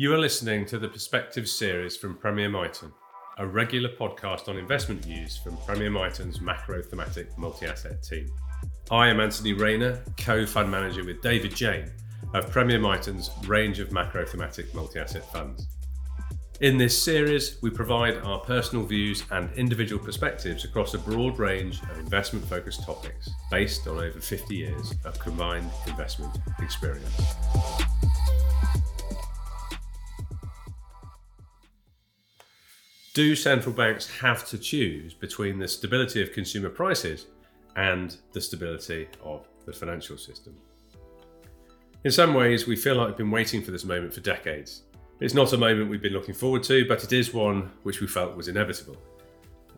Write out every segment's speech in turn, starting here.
You are listening to the Perspective series from Premier Miton, a regular podcast on investment views from Premier Miton's macro thematic multi asset team. I am Anthony Rayner, co fund manager with David Jane of Premier Miton's range of macro thematic multi asset funds. In this series, we provide our personal views and individual perspectives across a broad range of investment focused topics based on over 50 years of combined investment experience. Do central banks have to choose between the stability of consumer prices and the stability of the financial system? In some ways, we feel like we've been waiting for this moment for decades. It's not a moment we've been looking forward to, but it is one which we felt was inevitable.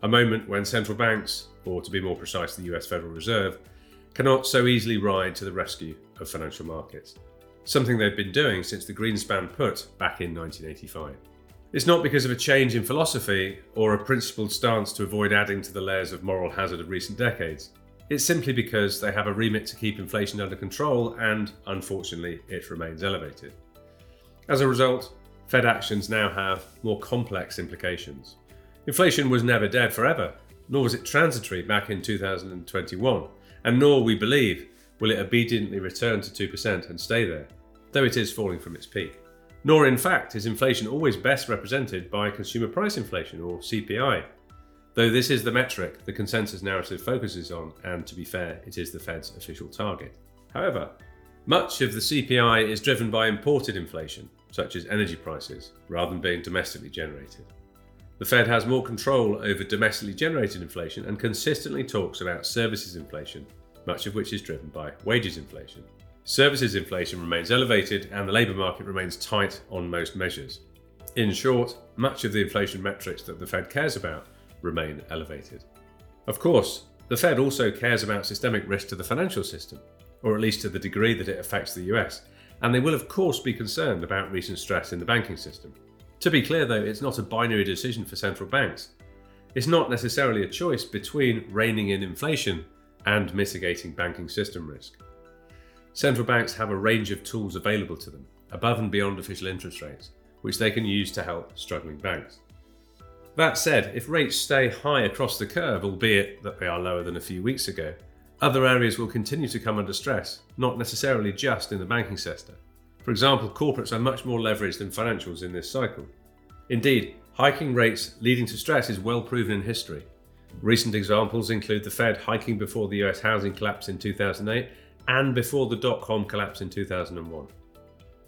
A moment when central banks, or to be more precise, the US Federal Reserve, cannot so easily ride to the rescue of financial markets, something they've been doing since the Greenspan put back in 1985. It's not because of a change in philosophy or a principled stance to avoid adding to the layers of moral hazard of recent decades. It's simply because they have a remit to keep inflation under control and, unfortunately, it remains elevated. As a result, Fed actions now have more complex implications. Inflation was never dead forever, nor was it transitory back in 2021, and nor, we believe, will it obediently return to 2% and stay there, though it is falling from its peak. Nor, in fact, is inflation always best represented by consumer price inflation or CPI, though this is the metric the consensus narrative focuses on, and to be fair, it is the Fed's official target. However, much of the CPI is driven by imported inflation, such as energy prices, rather than being domestically generated. The Fed has more control over domestically generated inflation and consistently talks about services inflation, much of which is driven by wages inflation. Services inflation remains elevated and the labour market remains tight on most measures. In short, much of the inflation metrics that the Fed cares about remain elevated. Of course, the Fed also cares about systemic risk to the financial system, or at least to the degree that it affects the US, and they will of course be concerned about recent stress in the banking system. To be clear though, it's not a binary decision for central banks. It's not necessarily a choice between reining in inflation and mitigating banking system risk. Central banks have a range of tools available to them, above and beyond official interest rates, which they can use to help struggling banks. That said, if rates stay high across the curve, albeit that they are lower than a few weeks ago, other areas will continue to come under stress, not necessarily just in the banking sector. For example, corporates are much more leveraged than financials in this cycle. Indeed, hiking rates leading to stress is well proven in history. Recent examples include the Fed hiking before the US housing collapse in 2008 and before the dot com collapse in 2001.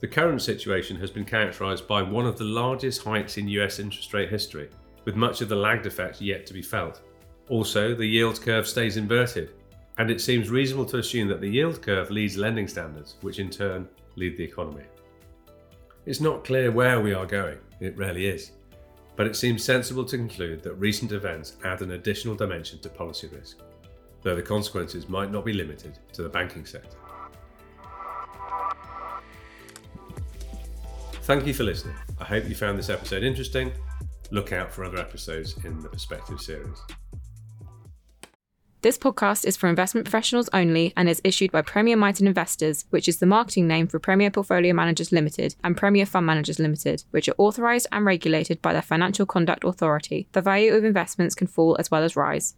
The current situation has been characterised by one of the largest hikes in US interest rate history, with much of the lagged effect yet to be felt. Also, the yield curve stays inverted, and it seems reasonable to assume that the yield curve leads lending standards, which in turn lead the economy. It's not clear where we are going, it rarely is, but it seems sensible to conclude that recent events add an additional dimension to policy risk though the consequences might not be limited to the banking sector. Thank you for listening. I hope you found this episode interesting. Look out for other episodes in the Perspective series. This podcast is for investment professionals only and is issued by Premier Miton Investors, which is the marketing name for Premier Portfolio Managers Limited and Premier Fund Managers Limited, which are authorised and regulated by the Financial Conduct Authority. The value of investments can fall as well as rise.